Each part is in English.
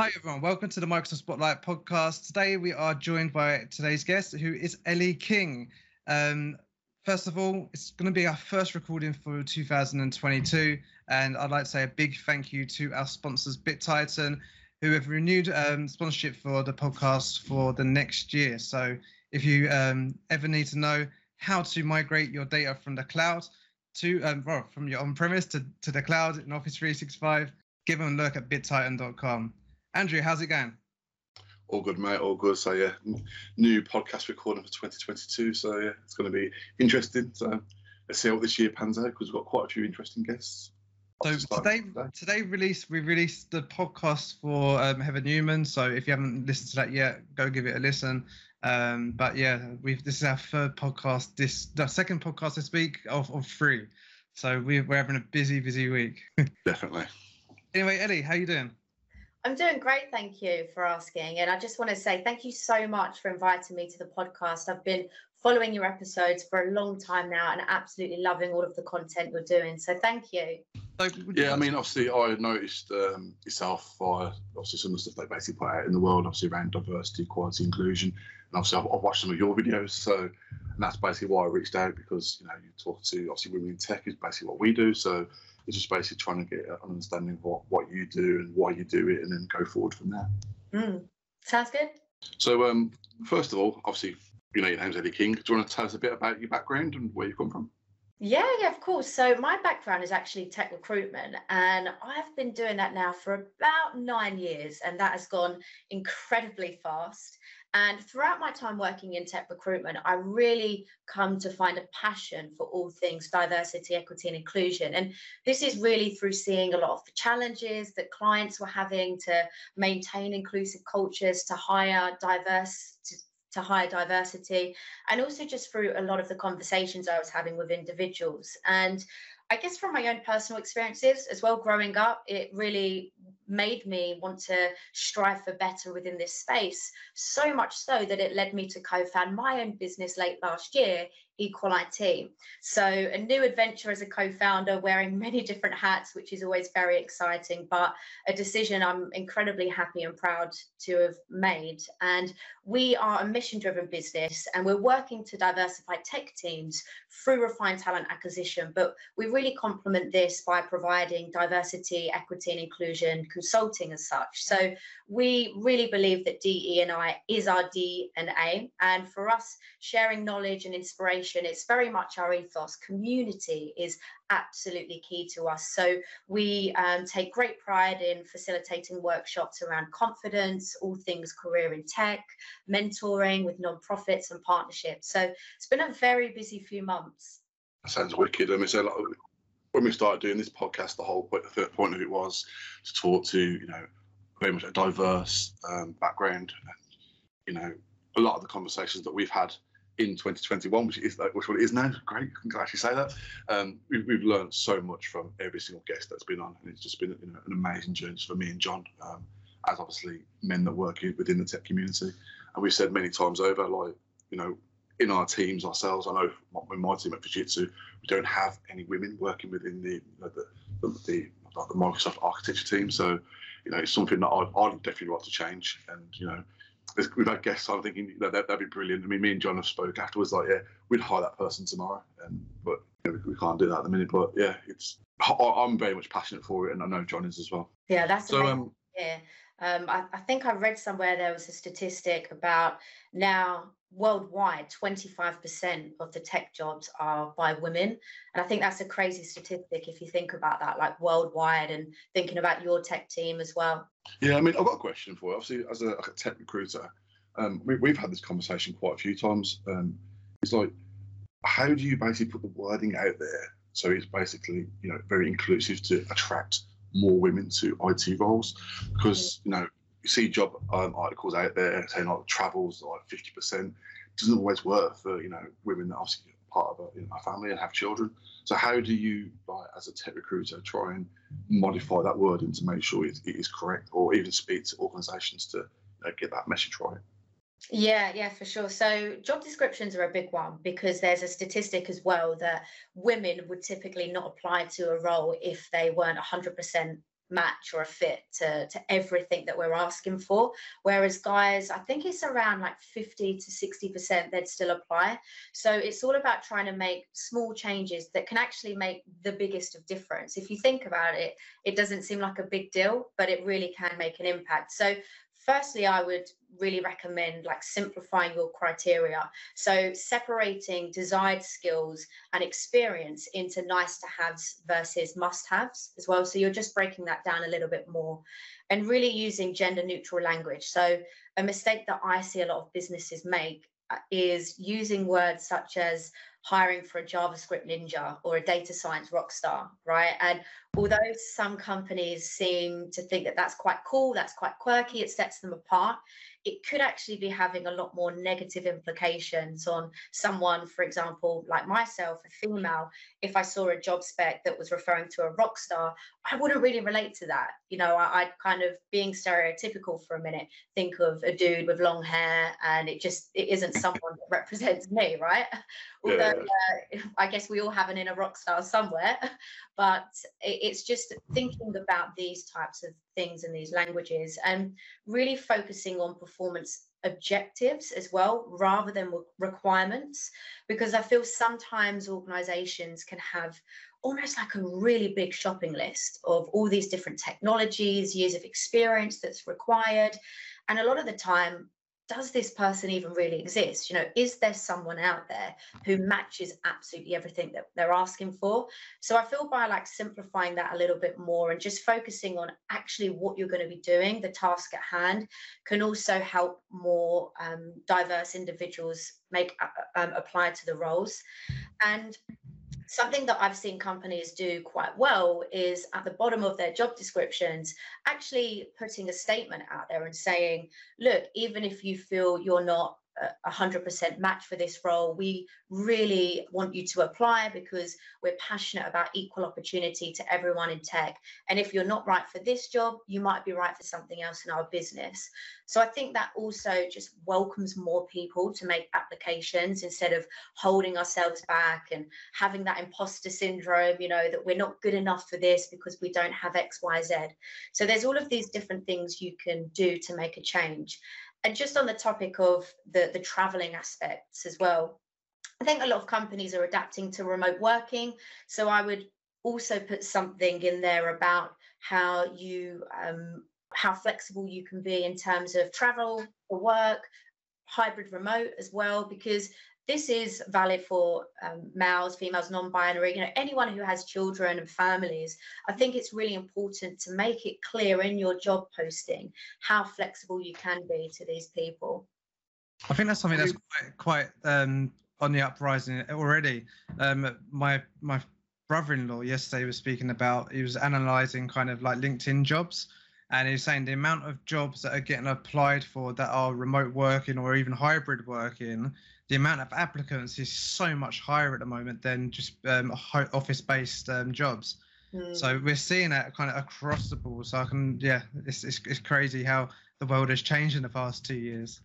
Hi everyone, welcome to the Microsoft Spotlight podcast. Today we are joined by today's guest, who is Ellie King. Um, first of all, it's going to be our first recording for 2022, and I'd like to say a big thank you to our sponsors, BitTitan, who have renewed um, sponsorship for the podcast for the next year. So if you um, ever need to know how to migrate your data from the cloud to um, well, from your on-premise to, to the cloud in Office 365, give them a look at bittitan.com. Andrew, how's it going? All good, mate. All good. So yeah, new podcast recording for 2022. So yeah, it's going to be interesting. So let's see how this year pans out because we've got quite a few interesting guests. So today, today release we released the podcast for um, Heather Newman. So if you haven't listened to that yet, go give it a listen. Um, but yeah, we've this is our third podcast. This the second podcast this week of, of three. So we, we're having a busy, busy week. Definitely. Anyway, Ellie, how you doing? I'm doing great, thank you for asking. And I just want to say thank you so much for inviting me to the podcast. I've been following your episodes for a long time now and absolutely loving all of the content you're doing. So thank you. Yeah, I mean, obviously, I noticed um, yourself via obviously some of the stuff they basically put out in the world, obviously around diversity, equality, inclusion, and obviously I've, I've, watched some of your videos. So, and that's basically why I reached out because you know you talk to obviously women in tech is basically what we do. So it's just basically trying to get an understanding of what, what you do and why you do it, and then go forward from there. Mm. Sounds good. So, um, first of all, obviously, you know your name's Ellie King. Do you want to tell us a bit about your background and where you come from? Yeah, yeah, of course. So my background is actually tech recruitment, and I've been doing that now for about nine years, and that has gone incredibly fast. And throughout my time working in tech recruitment, I really come to find a passion for all things diversity, equity, and inclusion. And this is really through seeing a lot of the challenges that clients were having to maintain inclusive cultures, to hire diverse to higher diversity and also just through a lot of the conversations I was having with individuals. And I guess from my own personal experiences as well, growing up, it really made me want to strive for better within this space. So much so that it led me to co found my own business late last year Equal IT. So, a new adventure as a co founder, wearing many different hats, which is always very exciting, but a decision I'm incredibly happy and proud to have made. And we are a mission driven business and we're working to diversify tech teams through refined talent acquisition. But we really complement this by providing diversity, equity, and inclusion consulting as such. So, we really believe that DE and I is our DNA. And for us, sharing knowledge and inspiration, it's very much our ethos. Community is absolutely key to us. So we um, take great pride in facilitating workshops around confidence, all things career in tech, mentoring with nonprofits and partnerships. So it's been a very busy few months. That sounds wicked. I mean, so like, when we started doing this podcast, the whole point of it was to talk to you know very much a diverse um, background, and you know a lot of the conversations that we've had in 2021, which is which what it is now. Great, I can actually say that. Um, we've, we've learned so much from every single guest that's been on, and it's just been you know, an amazing journey for me and John, um, as obviously men that work within the tech community. And we've said many times over, like you know, in our teams ourselves, I know in my team at Fujitsu, we don't have any women working within the the, the, the, the Microsoft architecture team. So you know, it's something that I'd, I'd definitely like to change. And you know, we've had guests. I'm thinking you know, that that'd be brilliant. I mean, me and John have spoke afterwards. Like, yeah, we'd hire that person tomorrow, and but you know, we, we, can't do that at the minute. But yeah, it's I'm very much passionate for it, and I know John is as well. Yeah, that's so. Um, yeah, um, I, I think I read somewhere there was a statistic about now worldwide 25% of the tech jobs are by women. And i think that's a crazy statistic if you think about that like worldwide and thinking about your tech team as well. Yeah i mean i've got a question for you. Obviously as a, like a tech recruiter um, we, have had this conversation quite a few times. Um, it's like how do you basically put the wording out there so it's basically you know very inclusive to attract more women to it roles because you know you see job um, articles out there saying like travels like fifty percent. Doesn't always work for you know women that obviously part of a, you know, a family and have children. So how do you, like, as a tech recruiter, try and modify that wording to make sure it, it is correct, or even speak to organisations to you know, get that message right? Yeah, yeah, for sure. So job descriptions are a big one because there's a statistic as well that women would typically not apply to a role if they weren't 100% match or a fit to, to everything that we're asking for. Whereas guys, I think it's around like 50 to 60% they'd still apply. So it's all about trying to make small changes that can actually make the biggest of difference. If you think about it, it doesn't seem like a big deal, but it really can make an impact. So firstly i would really recommend like simplifying your criteria. So separating desired skills and experience into nice to haves versus must haves as well. So you're just breaking that down a little bit more and really using gender neutral language. So a mistake that i see a lot of businesses make uh, is using words such as hiring for a JavaScript ninja or a data science rock star, right? And although some companies seem to think that that's quite cool, that's quite quirky, it sets them apart, it could actually be having a lot more negative implications on someone, for example, like myself, a female. If I saw a job spec that was referring to a rock star, I wouldn't really relate to that. You know, I, would kind of being stereotypical for a minute, think of a dude with long hair, and it just it isn't someone that represents me, right? Although uh, I guess we all have an inner rock star somewhere, but it, it's just thinking about these types of things and these languages and really focusing on performance objectives as well rather than requirements. Because i feel sometimes organizations can have almost like a really big shopping list of all these different technologies years of experience that's required. And a lot of the time does this person even really exist? You know, is there someone out there who matches absolutely everything that they're asking for? So I feel by like simplifying that a little bit more and just focusing on actually what you're going to be doing, the task at hand, can also help more um, diverse individuals make uh, um, apply to the roles. And something that I've seen companies do quite well is at the bottom of their job descriptions, actually putting a statement out there and saying, look, even if you feel you're not a hundred percent match for this role. We really want you to apply because we're passionate about equal opportunity to everyone in tech. And if you're not right for this job, you might be right for something else in our business. So I think that also just welcomes more people to make applications instead of holding ourselves back and having that imposter syndrome, you know, that we're not good enough for this because we don't have X, Y, Z. So there's all of these different things you can do to make a change and just on the topic of the the traveling aspects as well i think a lot of companies are adapting to remote working. So i would also put something in there about how you um, how flexible you can be in terms of travel for work hybrid remote as well because this is valid for um, males, females, non-binary, you know, anyone who has children and families. I think it's really important to make it clear in your job posting how flexible you can be to these people. I think that's something that's quite, quite um, on the uprising already. Um, my my brother-in-law yesterday was speaking about he was analysing kind of like LinkedIn jobs, and he was saying the amount of jobs that are getting applied for that are remote working or even hybrid working the amount of applicants is so much higher at the moment than just um, office-based um, jobs. Mm. So we're seeing that kind of across the board. So I can, yeah, it's, it's it's crazy how the world has changed in the past two years.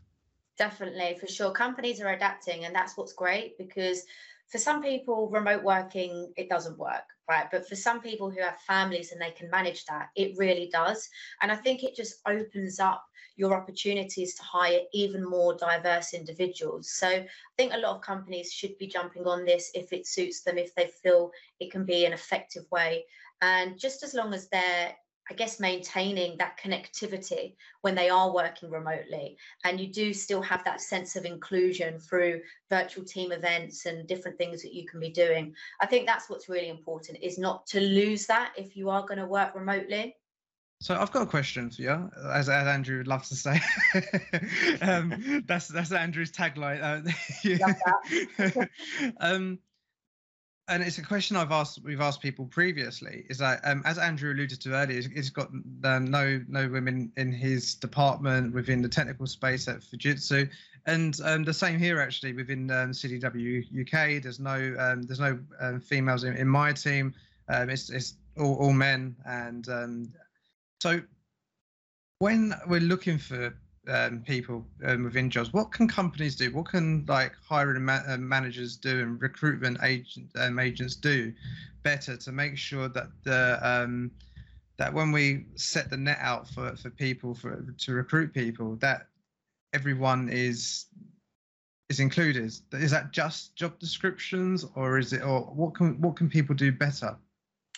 Definitely, for sure. Companies are adapting, and that's what's great because for some people, remote working it doesn't work, right? But for some people who have families and they can manage that, it really does. And I think it just opens up your opportunities to hire even more diverse individuals. So I think a lot of companies should be jumping on this if it suits them, if they feel it can be an effective way. And just as long as they're I guess maintaining that connectivity when they are working remotely. And you do still have that sense of inclusion through virtual team events and different things that you can be doing. I think that's what's really important is not to lose that if you are going to work remotely. So I've got a question for you, as, as Andrew would love to say. um, that's that's Andrew's tagline. Uh, um, and it's a question I've asked. We've asked people previously. Is that um, as Andrew alluded to earlier, he's got um, no no women in his department within the technical space at Fujitsu, and um, the same here actually within um, CDW UK. There's no um, there's no females in, in my team. It's it's all, all men, and so when we're looking for um, people um, within jobs, what can companies do? What can like hiring ma- uh, managers do and recruitment agent, um, agents do better to make sure that the um, that when we set the net out for for people for to recruit people that everyone is is included? Is that just job descriptions or is it or what can what can people do better?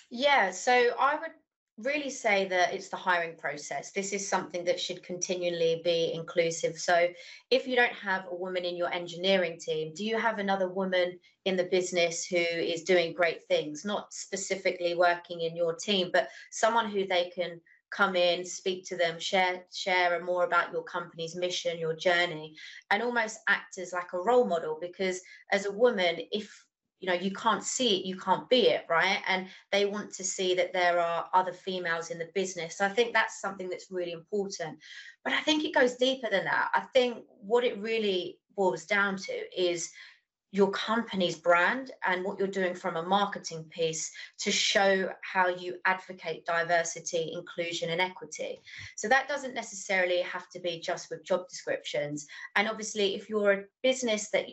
Yeah so i would really say that it's the hiring process. This is something that should continually be inclusive. So, if you don't have a woman in your engineering team, do you have another woman in the business who is doing great things, not specifically working in your team, but someone who they can come in speak to them share share more about your company's mission your journey and almost act as like a role model because as a woman if you know you can't see it you can't be it right and they want to see that there are other females in the business so i think that's something that's really important but i think it goes deeper than that i think what it really boils down to is your company's brand and what you're doing from a marketing piece to show how you advocate diversity, inclusion, and equity. So that doesn't necessarily have to be just with job descriptions. And obviously, if you're a business that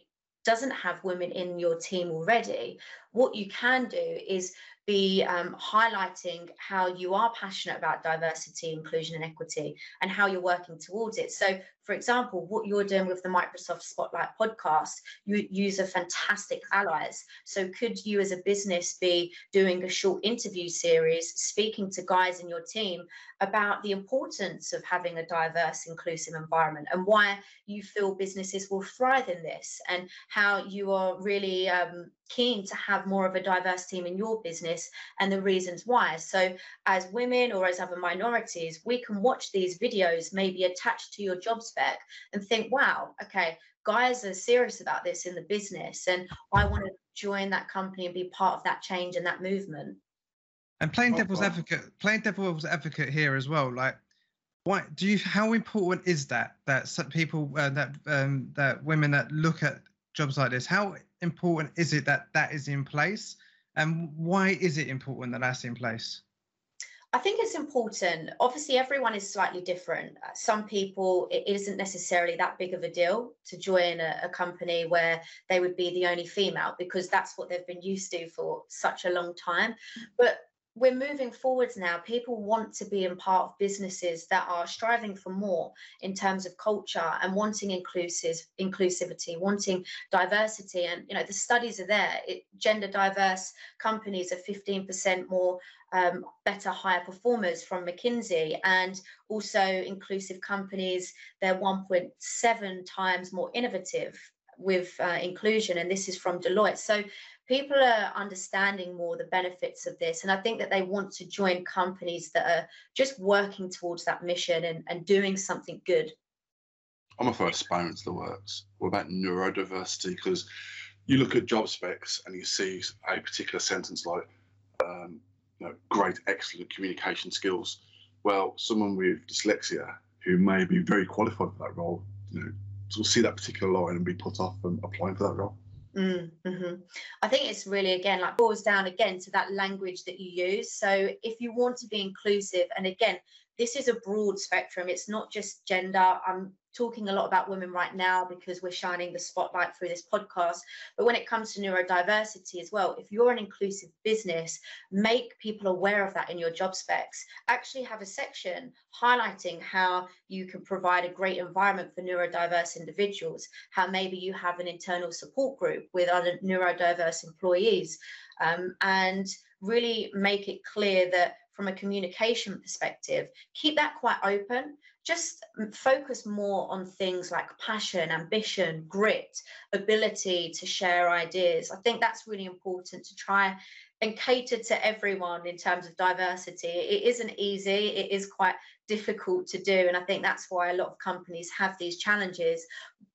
doesn't have women in your team already, what you can do is be um, highlighting how you are passionate about diversity, inclusion, and equity, and how you're working towards it. So, for example, what you're doing with the Microsoft Spotlight podcast, you use a fantastic allies. So, could you as a business be doing a short interview series, speaking to guys in your team about the importance of having a diverse, inclusive environment and why you feel businesses will thrive in this, and how you are really um, keen to have more of a diverse team in your business and the reasons why. So, as women or as other minorities, we can watch these videos maybe attached to your job spec and think, wow, okay, guys are serious about this in the business, and I want to join that company and be part of that change and that movement. And playing devil's advocate, playing devil's advocate here as well, like why do you how important is that that people uh, that um, that women that look at jobs like this how important is it that that is in place and why is it important that that's in place I think it's important. Obviously, everyone is slightly different. Uh, some people, it isn't necessarily that big of a deal to join a, a, company where they would be the only female because that's what they've been used to for such a long time. But we're moving forwards now. People want to be in part of businesses that are striving for more in terms of culture and wanting inclusive inclusivity, wanting diversity. And you know, the studies are there. It, gender diverse companies are 15% more um, better, higher performers from McKinsey, and also inclusive companies. They're 1.7 times more innovative with uh, inclusion, and this is from Deloitte. So people are understanding more the benefits of this and i think that they want to join companies that are just working towards that mission and, and doing something good. I'm a first aspirant to the works. What about neurodiversity? Because you look at job specs and you see a particular sentence like um, you know, great excellent communication skills. Well someone with dyslexia who may be very qualified for that role you know will see that particular line and be put off from applying for that role Mm, hmm I think it's really again like boils down again to that language that you use. So if you want to be inclusive, and again, this is a broad spectrum. It's not just gender. I'm talking a lot about women right now because we're shining the spotlight through this podcast. But when it comes to neurodiversity as well, if you're an inclusive business, make people aware of that in your job specs. Actually, have a section highlighting how you can provide a great environment for neurodiverse individuals, how maybe you have an internal support group with other neurodiverse employees, um, and really make it clear that from a communication perspective, keep that quite open. Just focus more on things like passion, ambition, grit, ability to share ideas. I think that's really important to try and cater to everyone in terms of diversity. It isn't easy, it is quite difficult to do. And I think that's why a lot of companies have these challenges.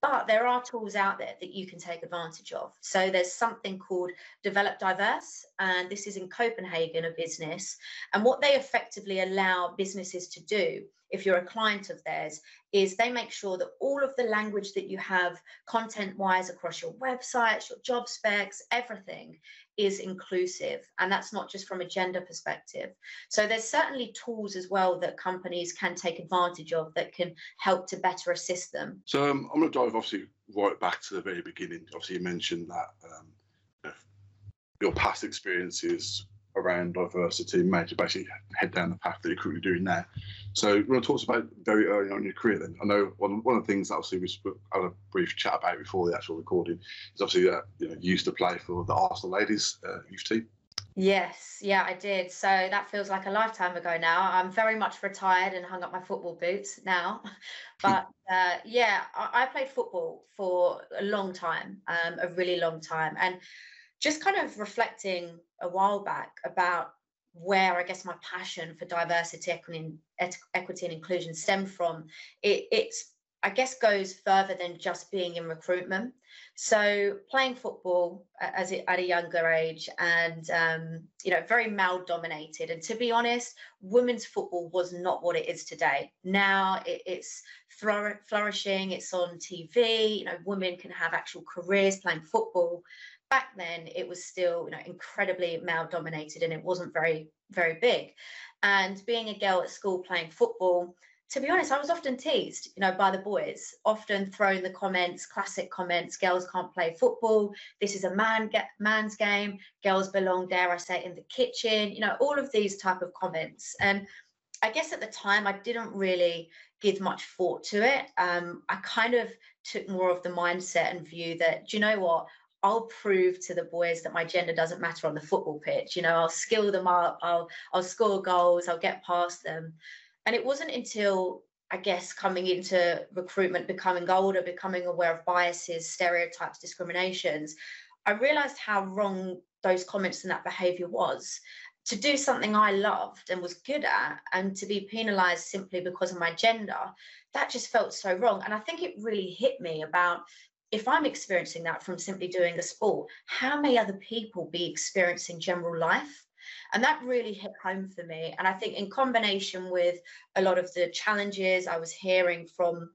But there are tools out there that you can take advantage of. So there's something called Develop Diverse, and this is in Copenhagen, a business. And what they effectively allow businesses to do, if you're a client of theirs, is they make sure that all of the language that you have content wise across your websites, your job specs, everything is inclusive. And that's not just from a gender perspective. So there's certainly tools as well that companies can take advantage of that can help to better assist them. So um, I'm going to dive obviously right back to the very beginning. Obviously, you mentioned that um, your past experiences around diversity and made to basically head down the path that you're currently doing now. So you want to talk about very early on in your career then? I know one, one of the things that obviously we had a brief chat about before the actual recording is obviously that you know you used to play for the Arsenal ladies uh, youth team. Yes, yeah, I did. So that feels like a lifetime ago now. I'm very much retired and hung up my football boots now. But uh, yeah, I, I, played football for a long time, um, a really long time. And just kind of reflecting a while back about where I guess my passion for diversity, equity, and inclusion stemmed from, it, it's I guess goes further than just being in recruitment. So playing football as it, at a younger age, and um, you know, very male dominated. And to be honest, women's football was not what it is today. Now it, it's flourishing. It's on TV. You know, women can have actual careers playing football. Back then, it was still you know incredibly male dominated, and it wasn't very very big. And being a girl at school playing football to be honest, I was often teased, you know, by the boys, often throwing the comments, classic comments, girls can't play football. This is a man get man's game. Girls belong, dare I say, in the kitchen, you know, all of these type of comments. And I guess at the time I didn't really give much thought to it. Um, I kind of took more of the mindset and view that, do you know what? I'll prove to the boys that my gender doesn't matter on the football pitch. You know, I'll skill them up, I'll I'll score goals, I'll get past them. And it wasn't until I guess coming into recruitment, becoming older, becoming aware of biases, stereotypes, discriminations, I realized how wrong those comments and that behavior was. To do something I loved and was good at, and to be penalized simply because of my gender, that just felt so wrong. And I think it really hit me about if I'm experiencing that from simply doing a sport, how may other people be experiencing general life? And that really hit home for me. And I think, in combination with a lot of the challenges I was hearing from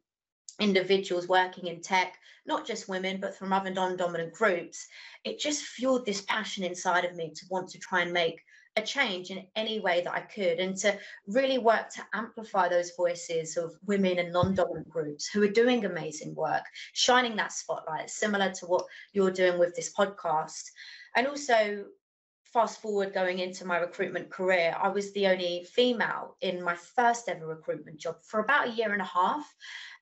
individuals working in tech, not just women, but from other non dominant groups, it just fueled this passion inside of me to want to try and make a change in any way that I could and to really work to amplify those voices of women and non dominant groups who are doing amazing work, shining that spotlight, similar to what you're doing with this podcast. And also fast forward going into my recruitment career, I was the only female in my first ever recruitment job for about a year and a half.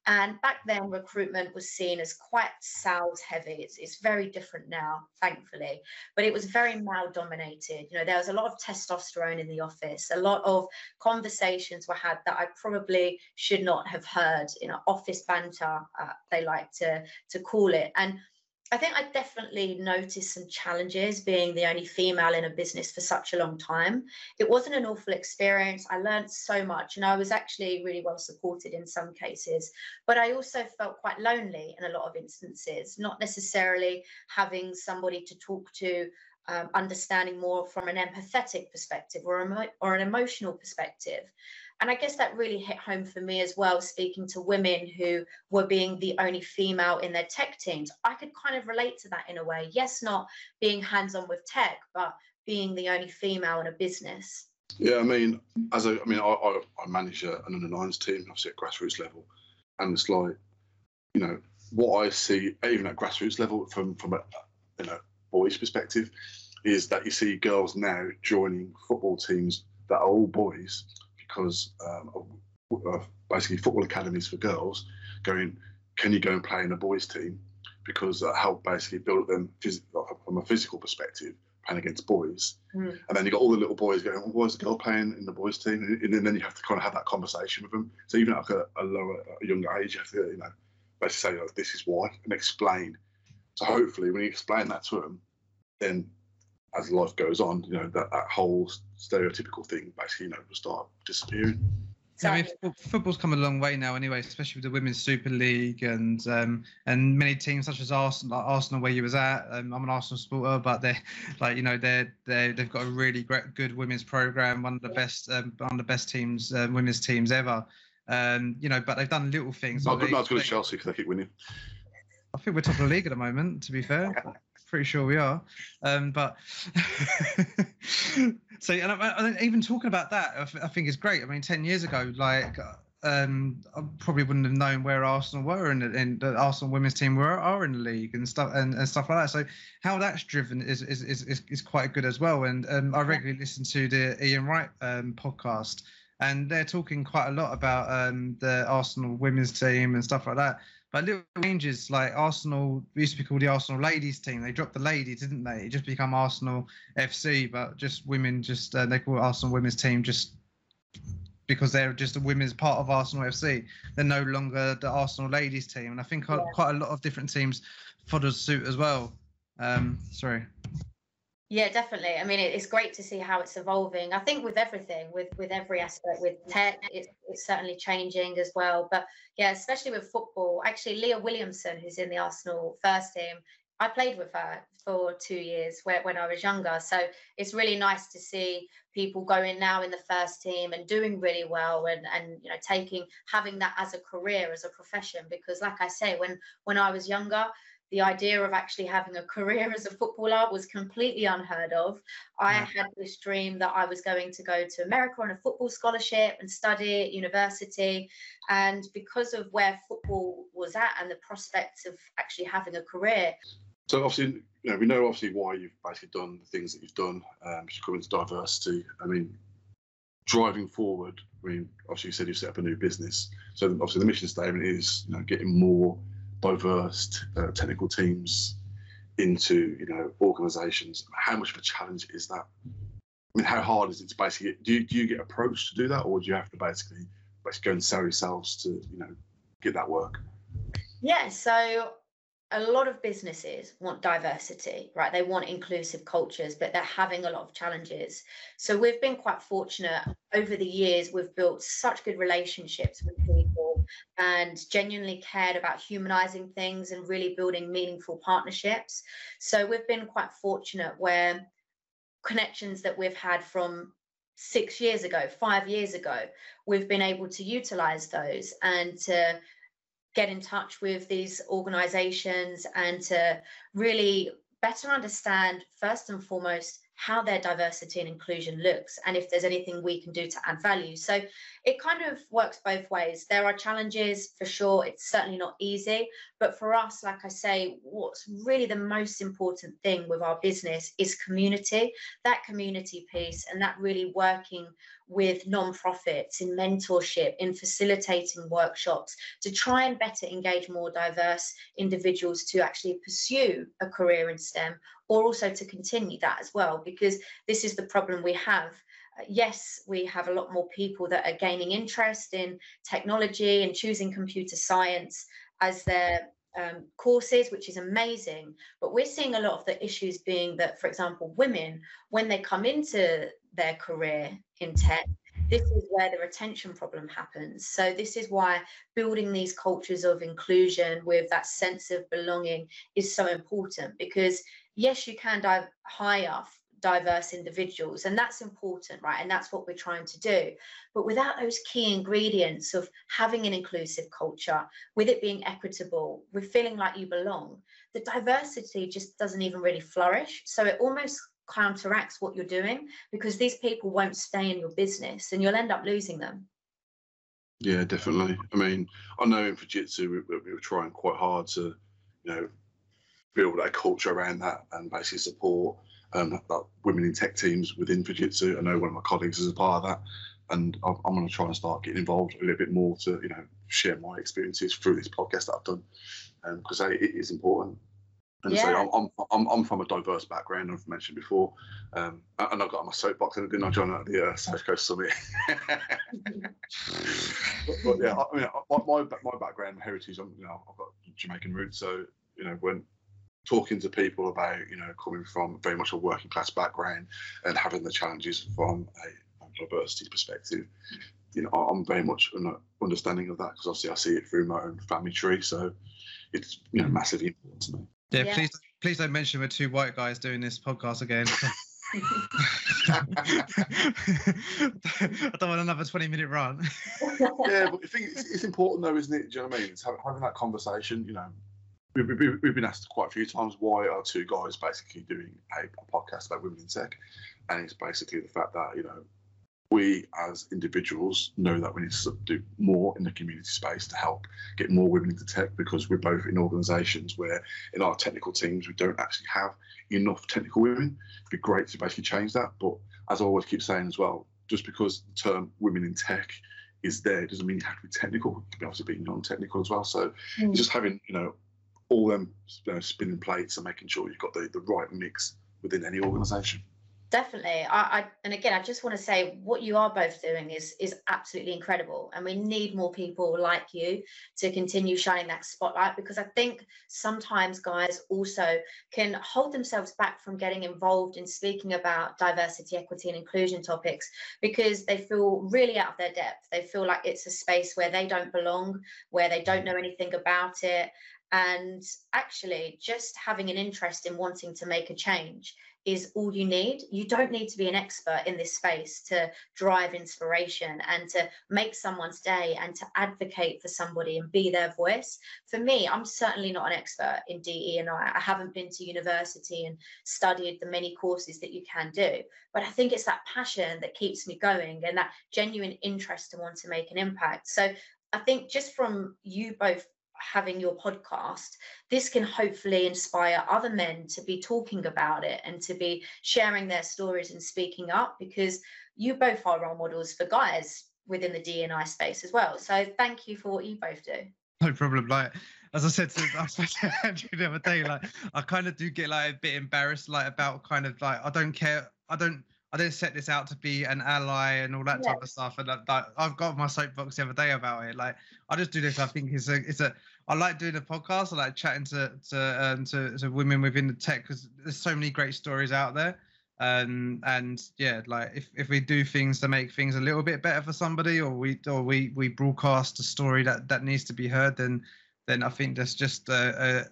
And back then, recruitment was seen as quite sales heavy. It's, it's very different now, thankfully, but it was very male dominated. You know, there was a lot of testosterone in the office, a lot of conversations were had that I probably should not have heard, you know, office banter, uh, they like to, to call it. And I think I definitely noticed some challenges being the only female in a business for such a long time. It wasn't an awful experience. I learned so much and I was actually really well supported in some cases. But I also felt quite lonely in a lot of instances, not necessarily having somebody to talk to um, understanding more from an empathetic perspective or, emo- or an emotional perspective. And I guess that really hit home for me as well, speaking to women who were being the only female in their tech teams. I could kind of relate to that in a way. Yes, not being hands on with tech, but being the only female in a business. Yeah, I mean, as a, I mean, I, I, I manage an under nines team, obviously at grassroots level, and it's like, you know, what I see, even at grassroots level, from from a you know boys' perspective, is that you see girls now joining football teams that are all boys because um, of, of basically football academies for girls going, can you go and play in a boys' team? Because that helped basically build them phys- from a physical perspective, playing against boys. Mm. And then you got all the little boys going, well, why is the girl playing in the boys' team? And, then you have to kind of have that conversation with them. So even at like a, a lower, a younger age, you have to, you know, basically say, oh, this is why, and explain. So hopefully, when you explain that to them, then as life goes on, you know, that, that whole stereotypical thing basically, you know, will start disappearing. I mean, football's come a long way now, anyway, especially with the Women's Super League and um, and many teams such as Arsenal, like Arsenal, where you was at. Um, I'm an Arsenal supporter, but they're like you know they're they they've got a really great, good women's program, one of the best um, one of the best teams, uh, women's teams ever. Um, you know, but they've done little things. Not, not as good as Chelsea because they keep winning. I think we're top of the league at the moment. To be fair, pretty sure we are. Um, but so, and I, I, even talking about that, I, think is great. I mean, ten years ago, like um, I probably wouldn't have known where Arsenal were and the, the Arsenal women's team were are in the league and stuff and, and stuff like that. So how that's driven is is, is, is, is quite good as well. And um, I regularly listen to the Ian Wright um, podcast, and they're talking quite a lot about um, the Arsenal women's team and stuff like that. But little changes like Arsenal used to be called the Arsenal ladies team. They dropped the lady, didn't they? It just become Arsenal FC, but just women. Just uh, they call it Arsenal women's team just because they're just a women's part of Arsenal FC. They're no longer the Arsenal ladies team, and I think yeah. quite a lot of different teams followed suit as well. Um, sorry. Yeah, definitely. I mean, it's great to see how it's evolving. I think with everything, with with every aspect, with tech, it's, it's certainly changing as well. But yeah, especially with football. Actually, Leah Williamson, who's in the Arsenal first team, I played with her for two years when I was younger. So it's really nice to see people going now in the first team and doing really well and, and you know taking having that as a career, as a profession. Because like I say, when when I was younger, the idea of actually having a career as a footballer was completely unheard of. I had this dream that I was going to go to America on a football scholarship and study at university. And because of where football was at and the prospects of actually having a career. So obviously, you know, we know obviously why you've basically done the things that you've done um, to come into diversity. I mean, driving forward, I mean, obviously you said you set up a new business. So obviously the mission statement is, you know, getting more diverse uh, technical teams into you know organizations how much of a challenge is that i mean how hard is it to basically do you, do you get approached to do that or do you have to basically basically go and sell yourselves to you know get that work yeah so a lot of businesses want diversity, right? They want inclusive cultures, but they're having a lot of challenges. So we've been quite fortunate over the years. We've built such good relationships with people and genuinely cared about humanizing things and really building meaningful partnerships. So we've been quite fortunate where connections that we've had from six years ago, five years ago, we've been able to utilize those and to get in touch with these organizations and to really better understand first and foremost how their diversity and inclusion looks and if there's anything we can do to add value. So it kind of works both ways. There are challenges for sure. It's certainly not easy. But for us, like I say, what's really the most important thing with our business is community, that community piece, and that really working with non-profits in mentorship in facilitating workshops to try and better engage more diverse individuals to actually pursue a career in STEM or also to continue that as well, because this is the problem we have. Yes, we have a lot more people that are gaining interest in technology and choosing computer science as their um, courses, which is amazing. But we're seeing a lot of the issues being that, for example, women, when they come into their career in tech, this is where the retention problem happens. So, this is why building these cultures of inclusion with that sense of belonging is so important because yes, you can dive hire diverse individuals, and that's important, right? And that's what we're trying to do. But without those key ingredients of having an inclusive culture, with it being equitable, with feeling like you belong, the diversity just doesn't even really flourish. So it almost counteracts what you're doing because these people won't stay in your business and you'll end up losing them. Yeah, definitely. I mean, I know in Fujitsu we, we were trying quite hard to, you know, build a culture around that and basically support um, women in tech teams within Fujitsu. I know one of my colleagues is a part of that, and I'm, I'm going to try and start getting involved a little bit more to you know share my experiences through this podcast that I've done because um, it is important. And yeah. so I'm, I'm, I'm, I'm, from a diverse background, I've mentioned before. Um, and I got on my soapbox and didn't I join at the uh, South Coast Summit? but, but, yeah, I mean, my, my, my background, heritage, I'm, you know, I've got Jamaican roots. So, you know, when talking to people about you know coming from very much a working class background and having the challenges from a diversity perspective you know i'm very much uh, understanding of that because obviously i see it through my own family tree so it's you know massively important to me yeah, yeah. please please don't mention we're two white guys doing this podcast again I don't want another 20 minute run. yeah, but I think it's, it's, important though, isn't it? Do you know what I mean? It's having that conversation, you know, we've, we've been asked quite a few times why are two guys basically doing a, a podcast about women in tech, and it's basically the fact that you know we as individuals know that we need to do more in the community space to help get more women into tech because we're both in organisations where in our technical teams we don't actually have enough technical women. It'd be great to basically change that, but as I always keep saying as well, just because the term women in tech is there doesn't mean you have to be technical. You can be obviously be non-technical as well. So mm. just having you know all them you know, spinning plates and making sure you've got the, the right mix within any organisation definitely. I, I, and again i just want to say what you are both doing is is absolutely incredible and we need more people like you to continue shining that spotlight because i think sometimes guys also can hold themselves back from getting involved in speaking about diversity equity and inclusion topics because they feel really out of their depth. They feel like it's a space where they don't belong where they don't know anything about it and actually just having an interest in wanting to make a change is all you need. You don't need to be an expert in this space to drive inspiration and to make someone's day and to advocate for somebody and be their voice. For me, I'm certainly not an expert in DE and I. I haven't been to university and studied the many courses that you can do. But I think it's that passion that keeps me going and that genuine interest to want to make an impact. So I think just from you both having your podcast, this can hopefully inspire other men to be talking about it and to be sharing their stories and speaking up because you both are role models for guys within the DNI space as well. So thank you for what you both do. No problem. Like as I said to, I to Andrew the other day, like I kind of do get like a bit embarrassed, like about kind of like I don't care. I don't I didn't set this out to be an ally and all that yes. type of stuff. And that, I've got my soapbox the other day about it. Like I just do this. I think it's a, it's a. I like doing a podcast. I like chatting to to um, to, to women within the tech because there's so many great stories out there. Um, and yeah, like if, if we do things to make things a little bit better for somebody, or we or we we broadcast a story that that needs to be heard, then then I think that's just a,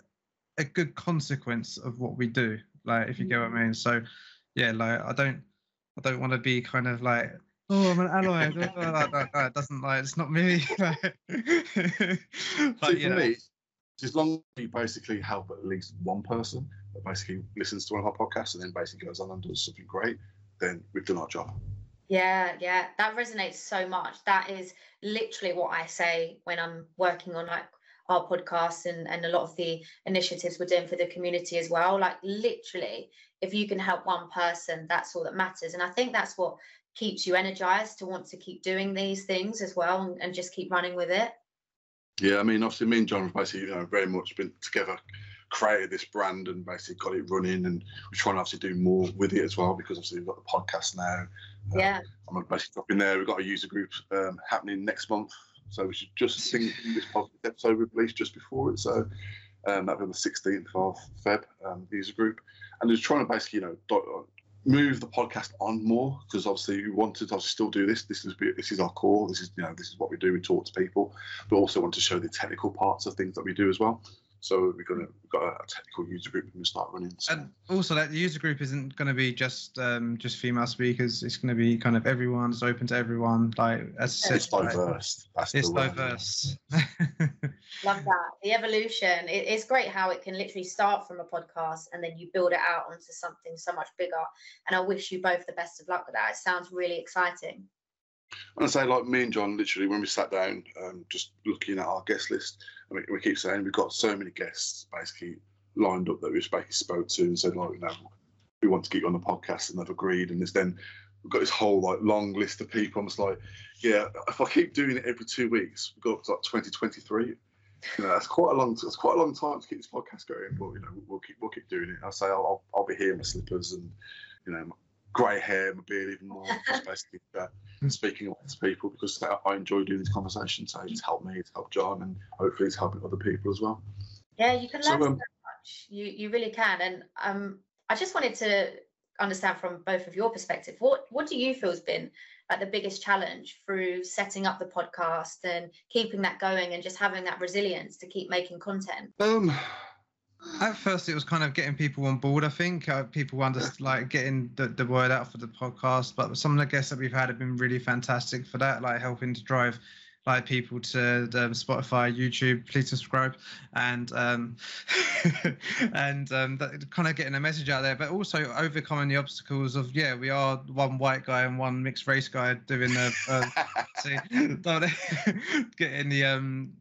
a, a good consequence of what we do. Like if you get what I mean. So yeah, like I don't I don't want to be kind of like, oh, I'm an ally. like, that, that doesn't like it's not me. but, See, for know. me, as long as you basically help at least one person that basically listens to one of our podcasts and then basically goes on and does something great, then we've done our job. Yeah, yeah, that resonates so much. That is literally what I say when I'm working on like our podcast and, and a lot of the initiatives we're doing for the community as well. Like literally, if you can help one person, that's all that matters. And I think that's what keeps you energized to want to keep doing these things as well and, and just keep running with it. Yeah, I mean, obviously, me and John have basically, you know, very much been together, created this brand and basically got it running. And we're trying to obviously do more with it as well because obviously we've got the podcast now. Yeah. Um, I'm gonna basically dropping there. We've got a user group um, happening next month so we should just sing this podcast episode we released just before it. So um, that'll be on the 16th of Feb, um, user group. And just trying to basically, you know, move the podcast on more because obviously we wanted to still do this. This is this is our core. This is you know this is what we do. We talk to people, but also want to show the technical parts of things that we do as well. So we're gonna we've got a, technical user group and we're start running. So. And also that user group isn't gonna be just um, just female speakers. It's gonna be kind of everyone. It's open to everyone. Like as it's diverse. That's it's diverse. Love that. The evolution. It, it's great how it can literally start from a podcast and then you build it out onto something so much bigger. And I wish you both the best of luck with that. It sounds really exciting. And I say, like me and John, literally, when we sat down, um, just looking at our guest list, I mean, we keep saying we've got so many guests basically lined up that we just basically spoke to and said, like, you know, we want to get you on the podcast, and they've agreed. And then we've got this whole like long list of people. I'm just like, yeah, if I keep doing it every two weeks, we've got like 2023. You know, that's quite a long. That's quite a long time to keep this podcast going. But you know, we'll keep we'll keep doing it. I'll say I'll, I'll, be here in my slippers and you know grey hair, my beard even more, just basically uh, speaking to people because I enjoy doing these conversations. So it's helped me, it's helped John, and hopefully it's helping other people as well. Yeah, you can learn so, um, so much. You you really can, and um, I just wanted to understand from both of your perspective what what do you feel has been like the biggest challenge through setting up the podcast and keeping that going and just having that resilience to keep making content um at first, it was kind of getting people on board. I think uh, people understand, like getting the, the word out for the podcast. But some of the guests that we've had have been really fantastic for that, like helping to drive like people to um, Spotify, YouTube. Please subscribe and um, and um, that, kind of getting a message out there, but also overcoming the obstacles of yeah, we are one white guy and one mixed race guy doing the uh, see, getting the um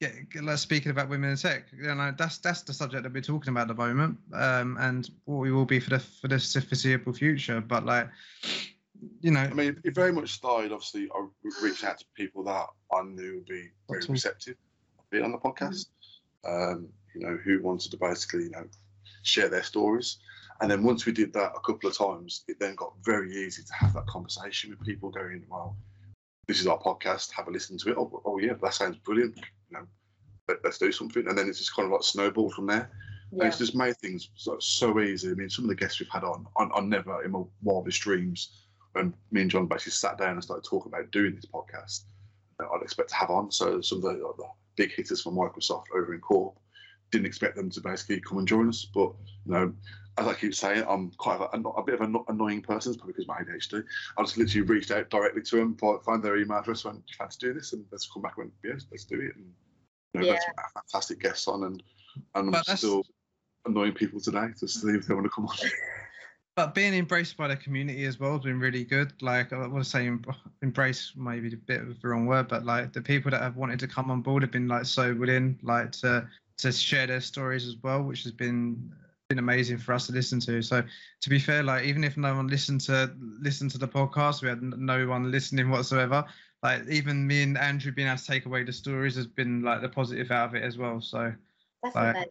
yeah, like speaking about women in tech, you know, that's that's the subject that we're talking about at the moment, um, and what we will be for the for the foreseeable future. But like, you know, I mean, it very much started. Obviously, I reached out to people that I knew would be very receptive being on the podcast. Um, you know, who wanted to basically, you know, share their stories. And then once we did that a couple of times, it then got very easy to have that conversation with people going, well, this is our podcast, have a listen to it. Oh, oh yeah, that sounds brilliant. You know, let, us do something. And then it's just kind of like snowballed from there. Yeah. And it's just made things so, so, easy. I mean, some of the guests we've had on, I, I never in my wildest dreams, when me and John basically sat down and started talking about doing this podcast, I'd expect to have on. So some of the, like, the big hitters from Microsoft over in Corp, didn't expect them to basically come and join us. But you know, as I keep saying, I'm quite a, a bit of an annoying person, probably because my ADHD. I just literally reached out directly to them, find their email address, went, "Do you fancy do this?" And let's come back and went, "Yes, let's do it." And you know, yeah. that's fantastic guests on, and and I'm still annoying people today to see if they want to come on. But being embraced by the community as well has been really good. Like I want to say, embrace maybe a bit of the wrong word, but like the people that have wanted to come on board have been like so willing, like to to share their stories as well, which has been been amazing for us to listen to. So to be fair, like even if no one listened to listen to the podcast, we had no one listening whatsoever. Like even me and Andrew being able to take away the stories has been like the positive out of it as well. So definitely. Like,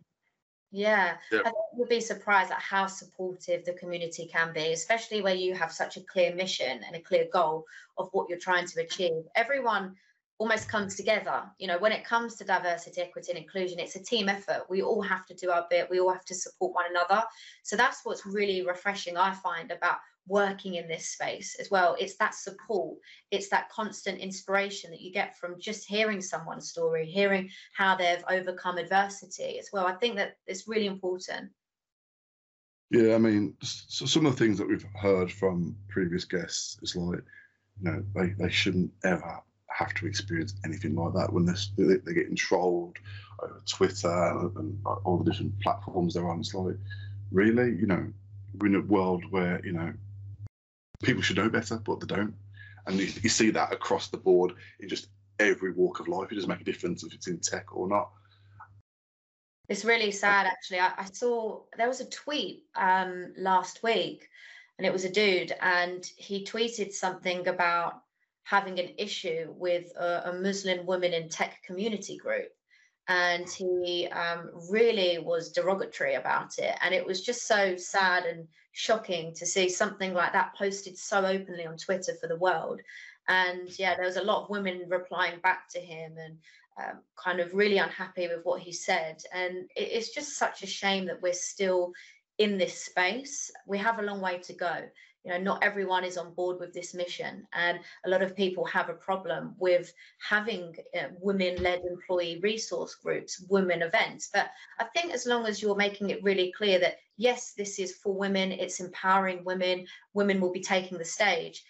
yeah, I think you'll be surprised at how supportive the community can be, especially where you have such a clear mission and a clear goal of what you're trying to achieve. Everyone almost comes together. You know, when it comes to diversity, equity, and inclusion, it's a team effort. We all have to do our bit. We all have to support one another. So that's what's really refreshing, I find, about working in this space as well. It's that support, it's that constant inspiration that you get from just hearing someone's story, hearing how they've overcome adversity as well. I think that it's really important. Yeah, I mean, so some of the things that we've heard from previous guests is like, you know, they, they shouldn't ever have to experience anything like that when they're, they're getting trolled over Twitter and, all the different platforms they're on. It's like, really, you know, we're in a world where you know people should know better, but they don't, and you, you see that across the board in just every walk of life. It doesn't make a difference if it's in tech or not. It's really sad, actually. I, I saw there was a tweet um, last week, and it was a dude, and he tweeted something about having an issue with a, a Muslim women in tech community group. And he um, really was derogatory about it. And it was just so sad and shocking to see something like that posted so openly on Twitter for the world. And yeah, there was a lot of women replying back to him and um, kind of really unhappy with what he said. And it, it's just such a shame that we're still in this space. We have a long way to go you know not everyone is on board with this mission. And a lot of people have a problem with having uh, women-led employee resource groups women events. But i think as long as you're making it really clear that yes this is for women it's empowering women women will be taking the stage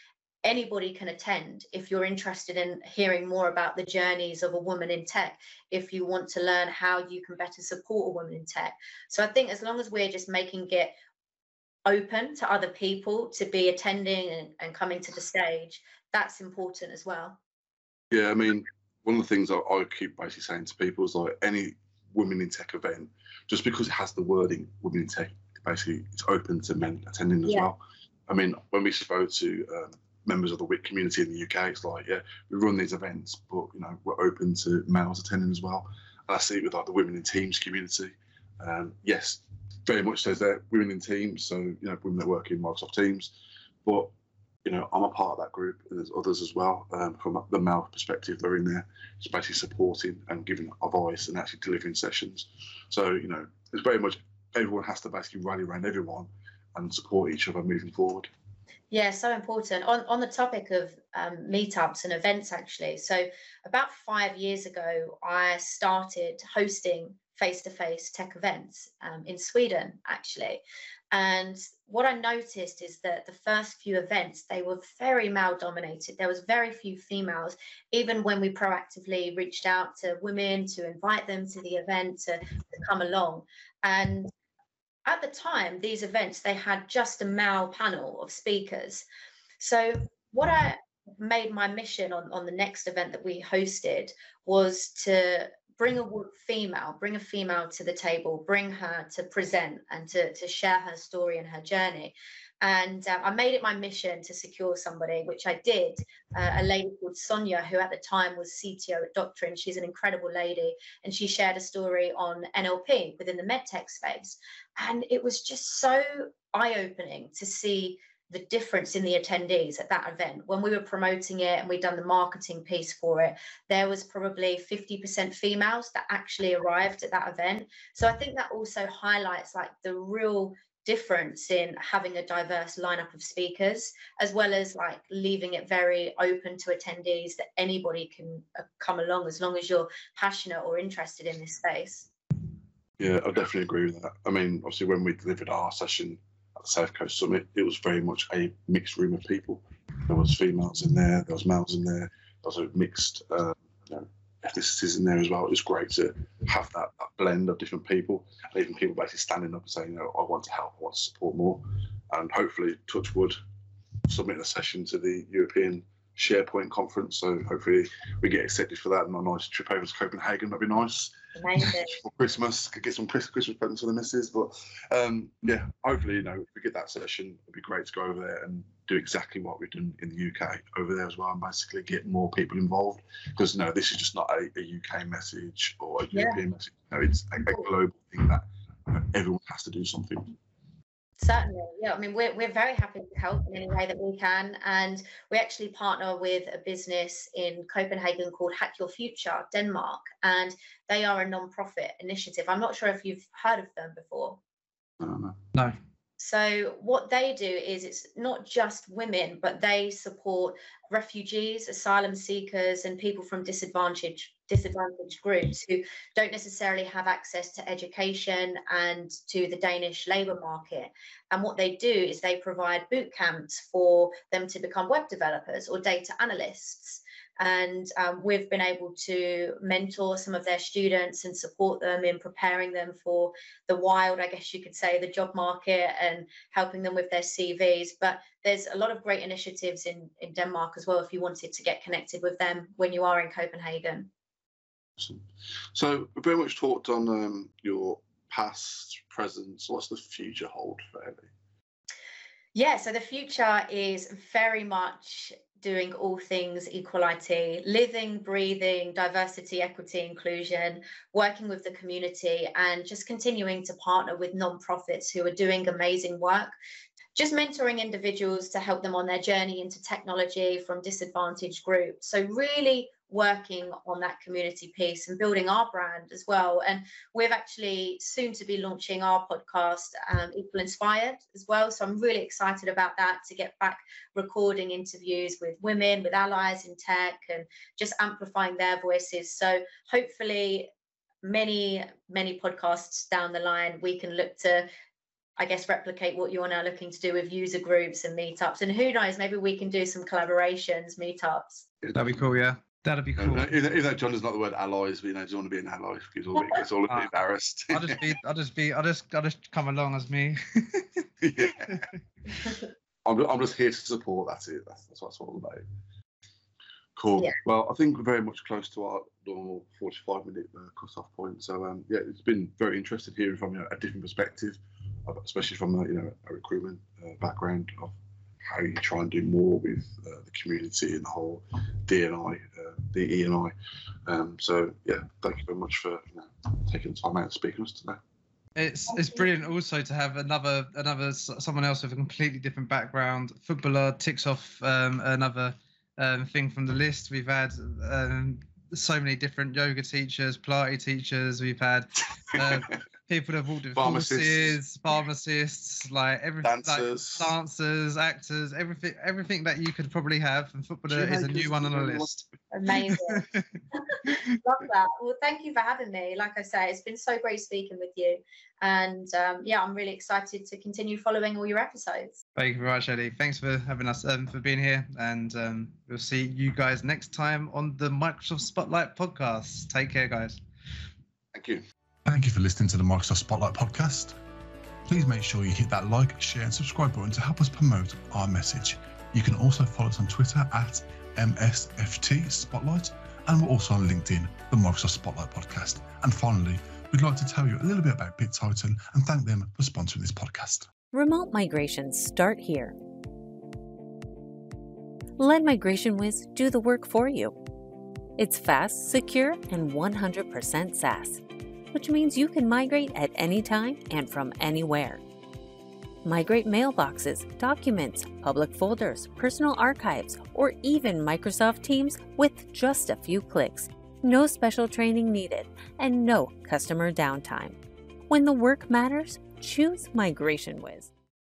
anybody can attend. If you're interested in hearing more about the journeys of a woman in tech if you want to learn how you can better support a woman in tech. So i think as long as we're just making it open to other people to be attending and, and coming to the stage, that's important as well. Yeah, I mean, one of the things I, I keep basically saying to people is like any women in tech event, just because it has the wording women in tech, basically it's open to men attending as yeah. well. I mean, when we spoke to um, members of the WIT community in the UK, it's like, yeah, we run these events, but you know, we're open to males attending as well. And I see it with like the women in teams community. Um, yes, very much says that women in teams, so you know women that work in Microsoft Teams. But you know, I'm a part of that group, and there's others as well. Um, from the male perspective, they're in there, just basically supporting and giving a voice and actually delivering sessions. So you know, it's very much everyone has to basically rally around everyone and support each other moving forward. Yeah, so important. On on the topic of um, meetups and events, actually. So about five years ago, I started hosting face-to-face tech events um, in Sweden, actually. And what I noticed is that the first few events, they were very male dominated. There was very few females, even when we proactively reached out to women to invite them to the event to, to come along. And at the time, these events, they had just a male panel of speakers. So what I made my mission on, on the next event that we hosted was to bring a female, bring a female to the table, bring her to present and to, to share her story and her journey. And uh, I made it my mission to secure somebody, which I did. Uh, a lady called Sonia, who at the time was CTO at Doctrin. She's an incredible lady. And she shared a story on NLP within the medtech space. And it was just so eye opening to see the difference in the attendees at that event. When we were promoting it and we'd done the marketing piece for it there was probably 50% females that actually arrived at that event. So i think that also highlights like the real difference in having a diverse lineup of speakers as well as like leaving it very open to attendees that anybody can uh, come along as long as you're passionate or interested in this space. Yeah i definitely agree with that. I mean obviously when we delivered our session the South Coast Summit, it was very much a mixed room of people. There was females in there, there was males in there, there was a mixed uh, you know, ethnicities in there as well. It was great to have that, that blend of different people, and even people basically standing up and saying, you know, I want to help, I want to support more, and hopefully, touch wood, submit a session to the European SharePoint conference. So hopefully we get accepted for that and a nice trip over to Copenhagen. That'd be nice. Amazing. for Christmas, could get some Christmas presents for the missus. But um, yeah, hopefully, you know, if we get that session, it'd be great to go over there and do exactly what we've done in the UK over there as well, and basically get more people involved. Because you know, this is just not a, a UK message or a yeah. European message. You know, it's a, a global thing that you know, everyone has to do something. Certainly, yeah. I mean, we're, we're very happy to help in any way that we can. And we actually partner with a business in Copenhagen called Hack Your Future Denmark. And they are a non-profit initiative. I'm not sure if you've heard of them before. No. no. So what they do is it's not just women, but they support refugees, asylum seekers, and people from disadvantaged disadvantaged groups who don't necessarily have access to education and to the Danish labour market. And what they do is they provide boot camps for them to become web developers or data analysts and um, we've been able to mentor some of their students and support them in preparing them for the wild i guess you could say the job market and helping them with their cvs but there's a lot of great initiatives in, in denmark as well if you wanted to get connected with them when you are in copenhagen. So we've very much talked on um, your past present so what's the future hold for ellie? Yeah, so the future is very much doing all things equality, living, breathing, diversity, equity, inclusion, working with the community, and just continuing to partner with non-profits who are doing amazing work. Just mentoring individuals to help them on their journey into technology from disadvantaged groups. So, really working on that community piece and building our brand as well. And we're actually soon to be launching our podcast, um, Equal Inspired, as well. So I'm really excited about that to get back recording interviews with women, with allies in tech, and just amplifying their voices. So hopefully, many, many podcasts down the line, we can look to I guess replicate what you're now looking to do with user groups and meetups. And who knows, maybe we can do some collaborations, meetups. That'd be cool, yeah. That'd be cool. even, though John does not the word allies, but you know, does want to be an ally? He's all, gets all uh, embarrassed. I'll just be, I'll just be, I'll just, I'll just come along as me. yeah. I'm, I'm just here to support. That's it. That's, that's what it's all about. Cool. Yeah. Well, I think we're very much close to our normal 45 minute uh, cut-off point. So um, yeah, it's been very interesting hearing from you know, a different perspective, especially from uh, you know a recruitment uh, background of how you try and do more with uh, the community and the whole DNI, uh, the ENI. Um, so yeah, thank you very much for you know, taking the time out to speak to us today. It's it's brilliant also to have another another someone else with a completely different background. Footballer ticks off um, another um, thing from the list. We've had um, so many different yoga teachers, Pilates teachers. We've had uh, people that have walked in Pharmacists. pharmacists, like everything, Dancers. like dancers, actors, everything, everything that you could probably have. And footballer is a new one on the list. Amazing. Love that. Well, thank you for having me. Like I say, it's been so great speaking with you. And um, yeah, I'm really excited to continue following all your episodes. Thank you very much, Ellie. Thanks for having us, um, for being here, and um, we'll see you guys next time on the Microsoft Spotlight podcast. Take care, guys. Thank you. Thank you for listening to the Microsoft Spotlight podcast. Please make sure you hit that like, share, and subscribe button to help us promote our message. You can also follow us on Twitter at MSFT Spotlight, and we're also on LinkedIn, the Microsoft Spotlight podcast. And finally, we'd like to tell you a little bit about BitTitan and thank them for sponsoring this podcast. Remote migrations start here. Let Migration Wiz do the work for you. It's fast, secure, and 100% SaaS, which means you can migrate at any time and from anywhere. Migrate mailboxes, documents, public folders, personal archives, or even Microsoft Teams with just a few clicks. No special training needed and no customer downtime. When the work matters, choose Migration Wiz.